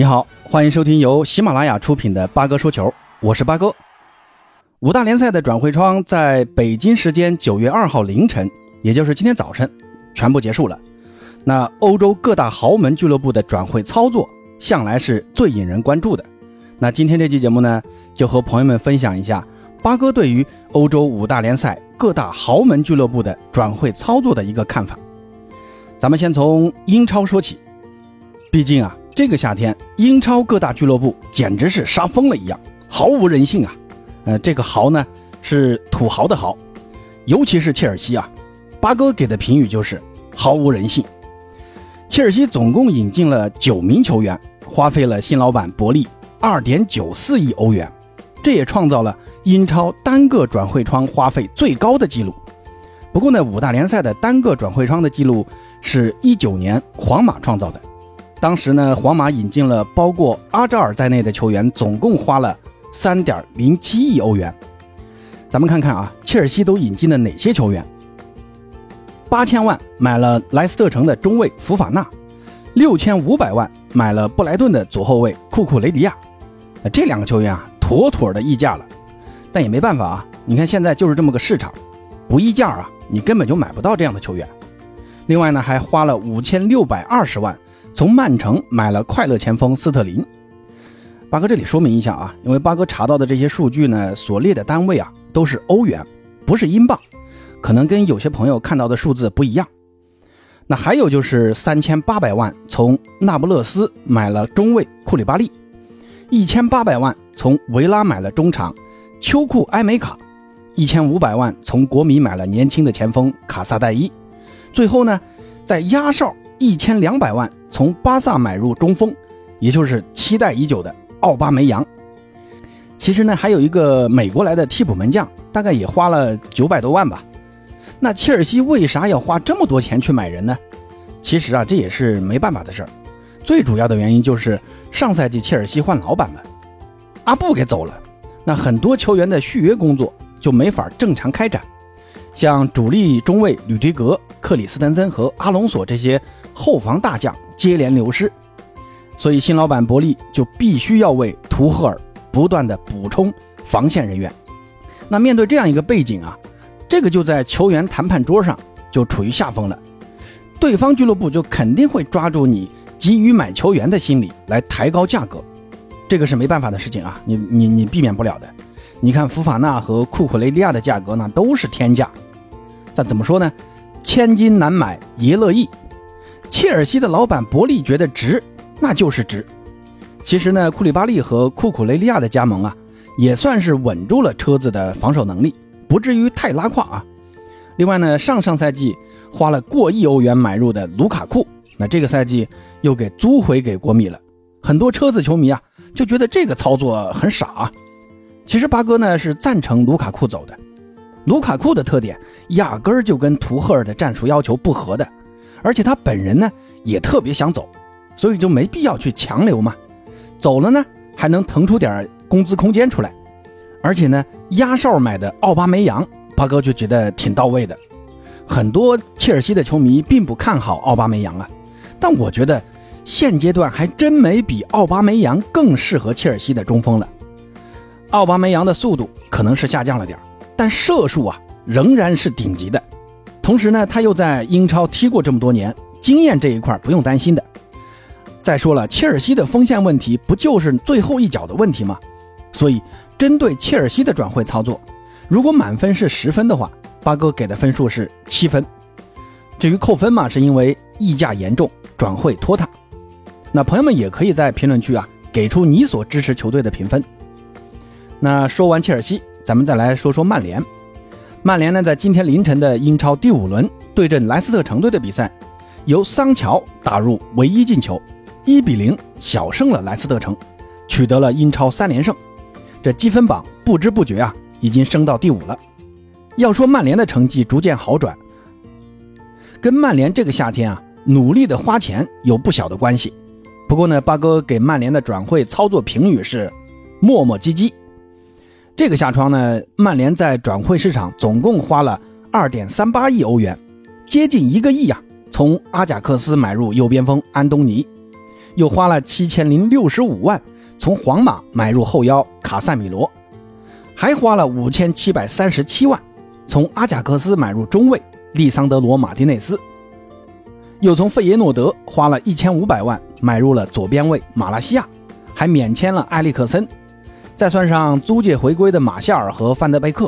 你好，欢迎收听由喜马拉雅出品的八哥说球，我是八哥。五大联赛的转会窗在北京时间九月二号凌晨，也就是今天早晨，全部结束了。那欧洲各大豪门俱乐部的转会操作，向来是最引人关注的。那今天这期节目呢，就和朋友们分享一下八哥对于欧洲五大联赛各大豪门俱乐部的转会操作的一个看法。咱们先从英超说起，毕竟啊。这个夏天，英超各大俱乐部简直是杀疯了一样，毫无人性啊！呃，这个豪呢是土豪的豪，尤其是切尔西啊，八哥给的评语就是毫无人性。切尔西总共引进了九名球员，花费了新老板伯利二点九四亿欧元，这也创造了英超单个转会窗花费最高的记录。不过呢，五大联赛的单个转会窗的记录是一九年皇马创造的。当时呢，皇马引进了包括阿扎尔在内的球员，总共花了三点零七亿欧元。咱们看看啊，切尔西都引进了哪些球员？八千万买了莱斯特城的中卫福法纳，六千五百万买了布莱顿的左后卫库库雷迪亚。这两个球员啊，妥妥的溢价了。但也没办法啊，你看现在就是这么个市场，不溢价啊，你根本就买不到这样的球员。另外呢，还花了五千六百二十万。从曼城买了快乐前锋斯特林。八哥这里说明一下啊，因为八哥查到的这些数据呢，所列的单位啊都是欧元，不是英镑，可能跟有些朋友看到的数字不一样。那还有就是三千八百万从那不勒斯买了中卫库里巴利，一千八百万从维拉买了中场秋库埃梅卡，一千五百万从国米买了年轻的前锋卡萨戴伊，最后呢，在压哨。一千两百万从巴萨买入中锋，也就是期待已久的奥巴梅扬。其实呢，还有一个美国来的替补门将，大概也花了九百多万吧。那切尔西为啥要花这么多钱去买人呢？其实啊，这也是没办法的事儿。最主要的原因就是上赛季切尔西换老板了，阿布给走了，那很多球员的续约工作就没法正常开展。像主力中卫吕迪格、克里斯滕森和阿隆索这些。后防大将接连流失，所以新老板伯利就必须要为图赫尔不断的补充防线人员。那面对这样一个背景啊，这个就在球员谈判桌上就处于下风了。对方俱乐部就肯定会抓住你急于买球员的心理来抬高价格，这个是没办法的事情啊，你你你避免不了的。你看福法纳和库库雷利亚的价格呢都是天价，但怎么说呢？千金难买爷乐意。切尔西的老板伯利觉得值，那就是值。其实呢，库里巴利和库库雷利亚的加盟啊，也算是稳住了车子的防守能力，不至于太拉胯啊。另外呢，上上赛季花了过亿欧元买入的卢卡库，那这个赛季又给租回给国米了。很多车子球迷啊，就觉得这个操作很傻啊。其实八哥呢是赞成卢卡库走的。卢卡库的特点压根儿就跟图赫尔的战术要求不合的。而且他本人呢也特别想走，所以就没必要去强留嘛。走了呢还能腾出点工资空间出来，而且呢压哨买的奥巴梅扬，八哥就觉得挺到位的。很多切尔西的球迷并不看好奥巴梅扬啊，但我觉得现阶段还真没比奥巴梅扬更适合切尔西的中锋了。奥巴梅扬的速度可能是下降了点但射术啊仍然是顶级的。同时呢，他又在英超踢过这么多年，经验这一块不用担心的。再说了，切尔西的锋线问题不就是最后一脚的问题吗？所以，针对切尔西的转会操作，如果满分是十分的话，八哥给的分数是七分。至于扣分嘛，是因为溢价严重，转会拖沓。那朋友们也可以在评论区啊，给出你所支持球队的评分。那说完切尔西，咱们再来说说曼联。曼联呢，在今天凌晨的英超第五轮对阵莱斯特城队的比赛，由桑乔打入唯一进球，一比零小胜了莱斯特城，取得了英超三连胜。这积分榜不知不觉啊，已经升到第五了。要说曼联的成绩逐渐好转，跟曼联这个夏天啊努力的花钱有不小的关系。不过呢，八哥给曼联的转会操作评语是磨磨唧唧。这个夏窗呢，曼联在转会市场总共花了二点三八亿欧元，接近一个亿啊！从阿贾克斯买入右边锋安东尼，又花了七千零六十五万从皇马买入后腰卡塞米罗，还花了五千七百三十七万从阿贾克斯买入中卫利桑德罗马丁内斯，又从费耶诺德花了一千五百万买入了左边卫马拉西亚，还免签了埃里克森，再算上租借回归的马夏尔和范德贝克，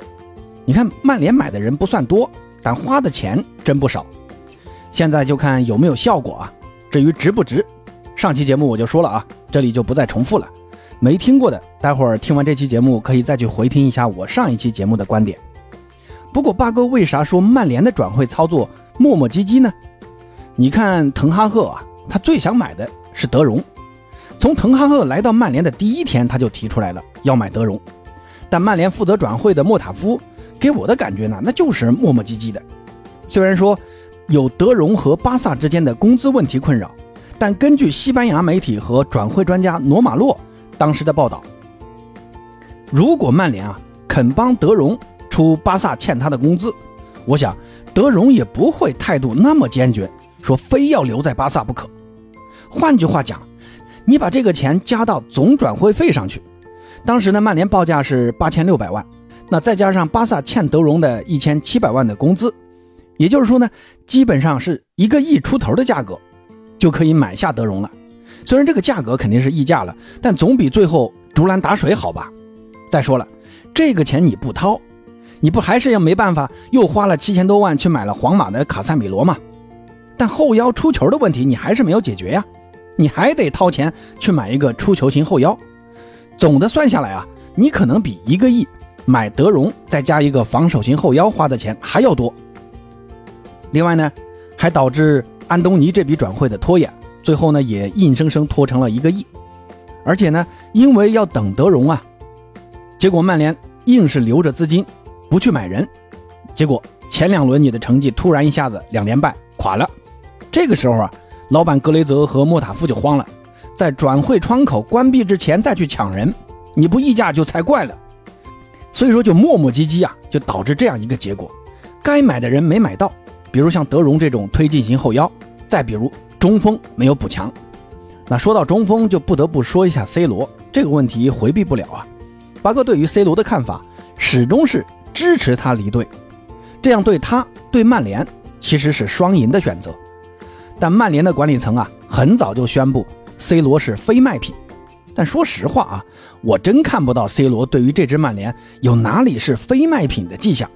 你看曼联买的人不算多，但花的钱真不少。现在就看有没有效果啊！至于值不值，上期节目我就说了啊，这里就不再重复了。没听过的，待会儿听完这期节目可以再去回听一下我上一期节目的观点。不过八哥为啥说曼联的转会操作磨磨唧唧呢？你看滕哈赫啊，他最想买的是德容。从滕哈赫来到曼联的第一天，他就提出来了要买德容。但曼联负责转会的莫塔夫给我的感觉呢，那就是磨磨唧唧的。虽然说。有德容和巴萨之间的工资问题困扰，但根据西班牙媒体和转会专家罗马洛当时的报道，如果曼联啊肯帮德容出巴萨欠他的工资，我想德容也不会态度那么坚决，说非要留在巴萨不可。换句话讲，你把这个钱加到总转会费上去，当时呢曼联报价是八千六百万，那再加上巴萨欠德容的一千七百万的工资。也就是说呢，基本上是一个亿出头的价格，就可以买下德容了。虽然这个价格肯定是溢价了，但总比最后竹篮打水好吧？再说了，这个钱你不掏，你不还是要没办法又花了七千多万去买了皇马的卡塞米罗吗？但后腰出球的问题你还是没有解决呀，你还得掏钱去买一个出球型后腰。总的算下来啊，你可能比一个亿买德容再加一个防守型后腰花的钱还要多。另外呢，还导致安东尼这笔转会的拖延，最后呢也硬生生拖成了一个亿。而且呢，因为要等德容啊，结果曼联硬是留着资金不去买人，结果前两轮你的成绩突然一下子两连败垮了。这个时候啊，老板格雷泽和莫塔夫就慌了，在转会窗口关闭之前再去抢人，你不溢价就才怪了。所以说就磨磨唧唧啊，就导致这样一个结果，该买的人没买到。比如像德容这种推进型后腰，再比如中锋没有补强。那说到中锋，就不得不说一下 C 罗这个问题，回避不了啊。八哥对于 C 罗的看法始终是支持他离队，这样对他对曼联其实是双赢的选择。但曼联的管理层啊，很早就宣布 C 罗是非卖品。但说实话啊，我真看不到 C 罗对于这支曼联有哪里是非卖品的迹象。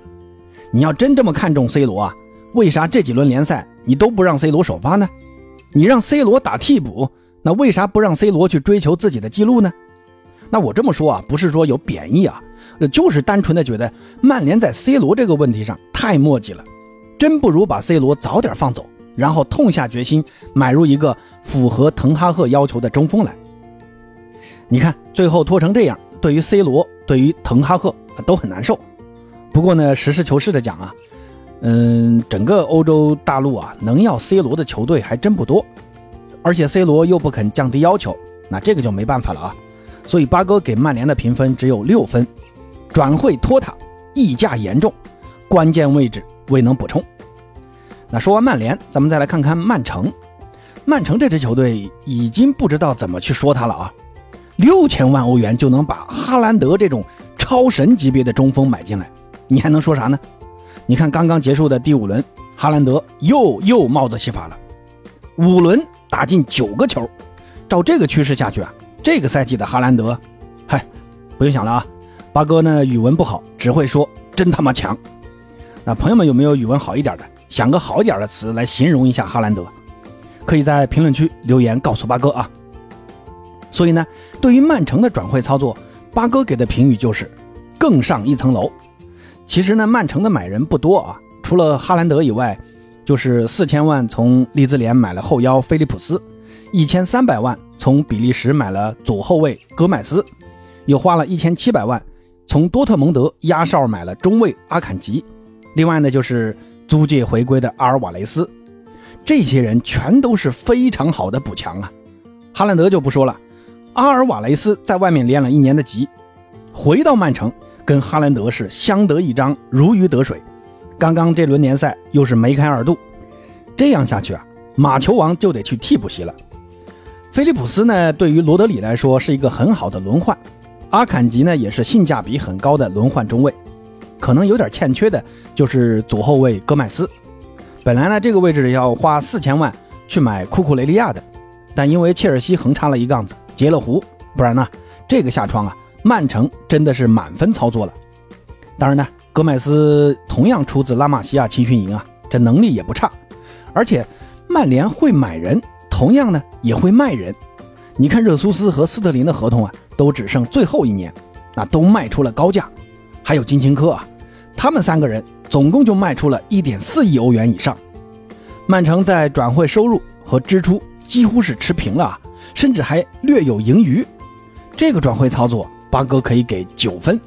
你要真这么看重 C 罗啊？为啥这几轮联赛你都不让 C 罗首发呢？你让 C 罗打替补，那为啥不让 C 罗去追求自己的记录呢？那我这么说啊，不是说有贬义啊，就是单纯的觉得曼联在 C 罗这个问题上太磨叽了，真不如把 C 罗早点放走，然后痛下决心买入一个符合滕哈赫要求的中锋来。你看最后拖成这样，对于 C 罗，对于滕哈赫都很难受。不过呢，实事求是的讲啊。嗯，整个欧洲大陆啊，能要 C 罗的球队还真不多，而且 C 罗又不肯降低要求，那这个就没办法了啊。所以八哥给曼联的评分只有六分，转会拖沓，溢价严重，关键位置未能补充。那说完曼联，咱们再来看看曼城。曼城这支球队已经不知道怎么去说他了啊，六千万欧元就能把哈兰德这种超神级别的中锋买进来，你还能说啥呢？你看，刚刚结束的第五轮，哈兰德又又帽子戏法了，五轮打进九个球，照这个趋势下去啊，这个赛季的哈兰德，嗨，不用想了啊，八哥呢语文不好，只会说真他妈强。那朋友们有没有语文好一点的，想个好一点的词来形容一下哈兰德？可以在评论区留言告诉八哥啊。所以呢，对于曼城的转会操作，八哥给的评语就是更上一层楼。其实呢，曼城的买人不多啊，除了哈兰德以外，就是四千万从利兹联买了后腰菲利普斯，一千三百万从比利时买了左后卫戈麦斯，又花了一千七百万从多特蒙德压哨买了中卫阿坎吉，另外呢就是租借回归的阿尔瓦雷斯，这些人全都是非常好的补强啊。哈兰德就不说了，阿尔瓦雷斯在外面练了一年的级，回到曼城。跟哈兰德是相得益彰，如鱼得水。刚刚这轮联赛又是梅开二度，这样下去啊，马球王就得去替补席了。菲利普斯呢，对于罗德里来说是一个很好的轮换，阿坎吉呢也是性价比很高的轮换中卫，可能有点欠缺的就是左后卫戈麦斯。本来呢这个位置要花四千万去买库库雷利亚的，但因为切尔西横插了一杠子截了胡，不然呢这个下窗啊曼城真的是满分操作了。当然呢戈麦斯同样出自拉玛西亚青训营啊，这能力也不差，而且曼联会买人。同样呢，也会卖人。你看热苏斯和斯特林的合同啊，都只剩最后一年，那都卖出了高价。还有金琴科啊，他们三个人总共就卖出了一点四亿欧元以上。曼城在转会收入和支出几乎是持平了啊，甚至还略有盈余。这个转会操作，八哥可以给九分。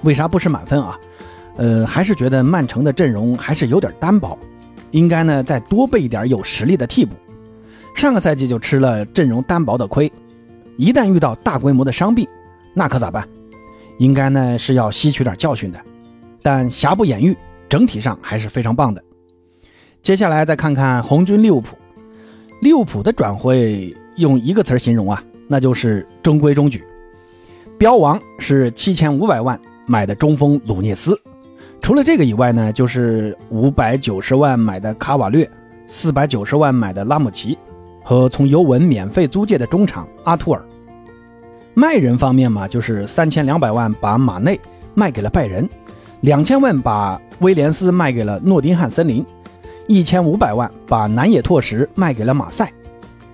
为啥不是满分啊？呃，还是觉得曼城的阵容还是有点单薄，应该呢再多备一点有实力的替补。上个赛季就吃了阵容单薄的亏，一旦遇到大规模的伤病，那可咋办？应该呢是要吸取点教训的。但瑕不掩瑜，整体上还是非常棒的。接下来再看看红军利物浦，利物浦的转会用一个词形容啊，那就是中规中矩。标王是七千五百万买的中锋鲁涅斯，除了这个以外呢，就是五百九十万买的卡瓦略，四百九十万买的拉姆齐。和从尤文免费租借的中场阿图尔，卖人方面嘛，就是三千两百万把马内卖给了拜仁，两千万把威廉斯卖给了诺丁汉森林，一千五百万把南野拓实卖给了马赛，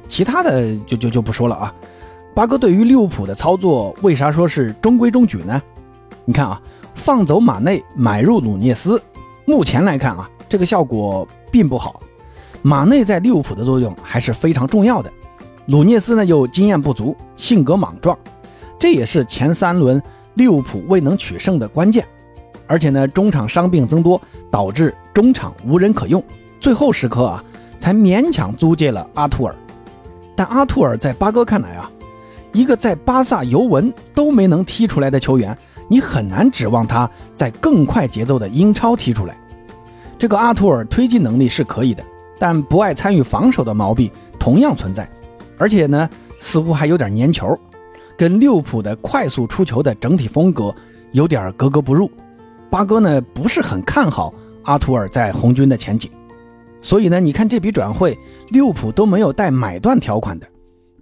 其他的就就就不说了啊。八哥对于利物浦的操作，为啥说是中规中矩呢？你看啊，放走马内，买入努涅斯，目前来看啊，这个效果并不好。马内在利物浦的作用还是非常重要的，鲁涅斯呢又经验不足，性格莽撞，这也是前三轮利物浦未能取胜的关键。而且呢，中场伤病增多，导致中场无人可用，最后时刻啊，才勉强租借了阿图尔。但阿图尔在巴哥看来啊，一个在巴萨、尤文都没能踢出来的球员，你很难指望他在更快节奏的英超踢出来。这个阿图尔推进能力是可以的。但不爱参与防守的毛病同样存在，而且呢，似乎还有点粘球，跟利物浦的快速出球的整体风格有点格格不入。八哥呢不是很看好阿图尔在红军的前景，所以呢，你看这笔转会，利物浦都没有带买断条款的，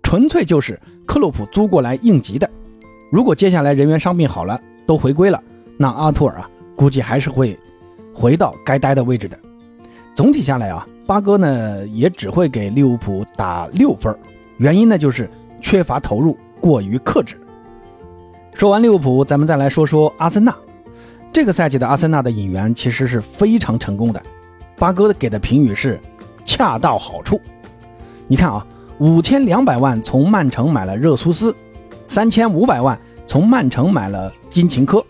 纯粹就是克洛普租过来应急的。如果接下来人员伤病好了，都回归了，那阿图尔啊，估计还是会回到该待的位置的。总体下来啊。八哥呢也只会给利物浦打六分，原因呢就是缺乏投入，过于克制。说完利物浦，咱们再来说说阿森纳。这个赛季的阿森纳的引援其实是非常成功的，八哥给的评语是恰到好处。你看啊，五千两百万从曼城买了热苏斯，三千五百万从曼城买了金琴科，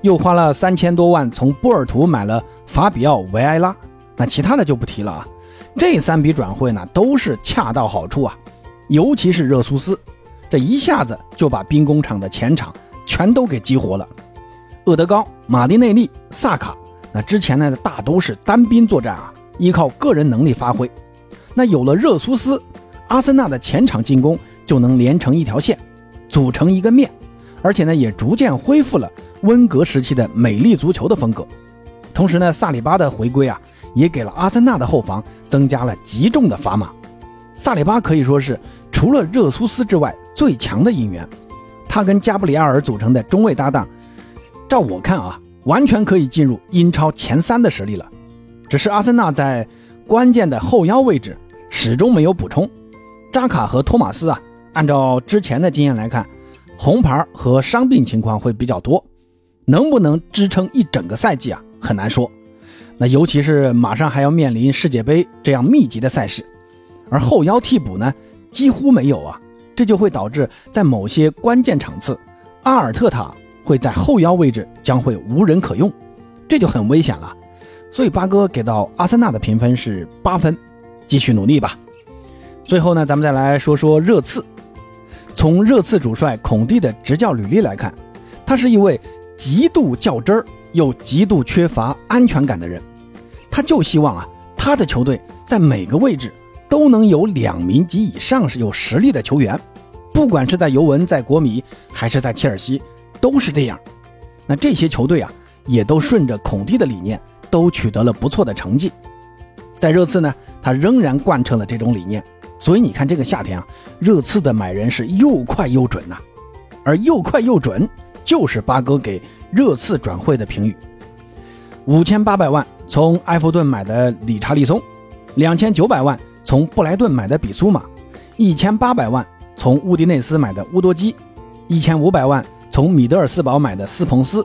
又花了三千多万从波尔图买了法比奥维埃拉，那其他的就不提了啊。这三笔转会呢，都是恰到好处啊，尤其是热苏斯，这一下子就把兵工厂的前场全都给激活了。厄德高、马丁内利、萨卡，那之前呢大都是单兵作战啊，依靠个人能力发挥。那有了热苏斯，阿森纳的前场进攻就能连成一条线，组成一个面，而且呢也逐渐恢复了温格时期的美丽足球的风格。同时呢，萨里巴的回归啊。也给了阿森纳的后防增加了极重的砝码。萨里巴可以说是除了热苏斯之外最强的引援，他跟加布里埃尔组成的中卫搭档，照我看啊，完全可以进入英超前三的实力了。只是阿森纳在关键的后腰位置始终没有补充。扎卡和托马斯啊，按照之前的经验来看，红牌和伤病情况会比较多，能不能支撑一整个赛季啊，很难说。那尤其是马上还要面临世界杯这样密集的赛事，而后腰替补呢几乎没有啊，这就会导致在某些关键场次，阿尔特塔会在后腰位置将会无人可用，这就很危险了。所以八哥给到阿森纳的评分是八分，继续努力吧。最后呢，咱们再来说说热刺。从热刺主帅孔蒂的执教履历来看，他是一位极度较真儿。又极度缺乏安全感的人，他就希望啊，他的球队在每个位置都能有两名及以上是有实力的球员，不管是在尤文、在国米还是在切尔西，都是这样。那这些球队啊，也都顺着孔蒂的理念，都取得了不错的成绩。在热刺呢，他仍然贯彻了这种理念。所以你看，这个夏天啊，热刺的买人是又快又准呐。而又快又准，就是八哥给热刺转会的评语：五千八百万从埃弗顿买的理查利松，两千九百万。从布莱顿买的比苏马，一千八百万；从乌迪内斯买的乌多基，一千五百万；从米德尔斯堡买的斯彭斯，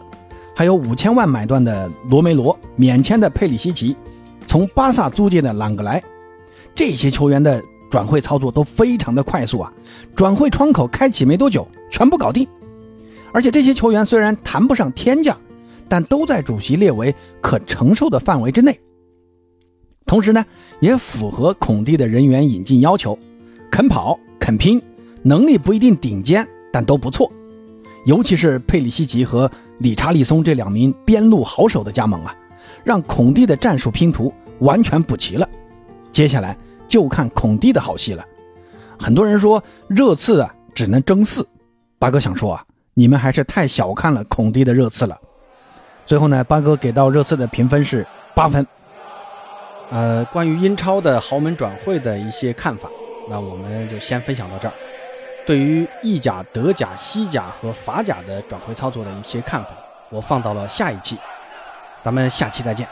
还有五千万买断的罗梅罗，免签的佩里西奇，从巴萨租借的朗格莱，这些球员的转会操作都非常的快速啊！转会窗口开启没多久，全部搞定。而且这些球员虽然谈不上天价，但都在主席列为可承受的范围之内。同时呢，也符合孔蒂的人员引进要求，肯跑肯拼，能力不一定顶尖，但都不错。尤其是佩里西奇和理查利松这两名边路好手的加盟啊，让孔蒂的战术拼图完全补齐了。接下来就看孔蒂的好戏了。很多人说热刺啊只能争四，八哥想说啊，你们还是太小看了孔蒂的热刺了。最后呢，八哥给到热刺的评分是八分。呃，关于英超的豪门转会的一些看法，那我们就先分享到这儿。对于意甲、德甲、西甲和法甲的转会操作的一些看法，我放到了下一期。咱们下期再见。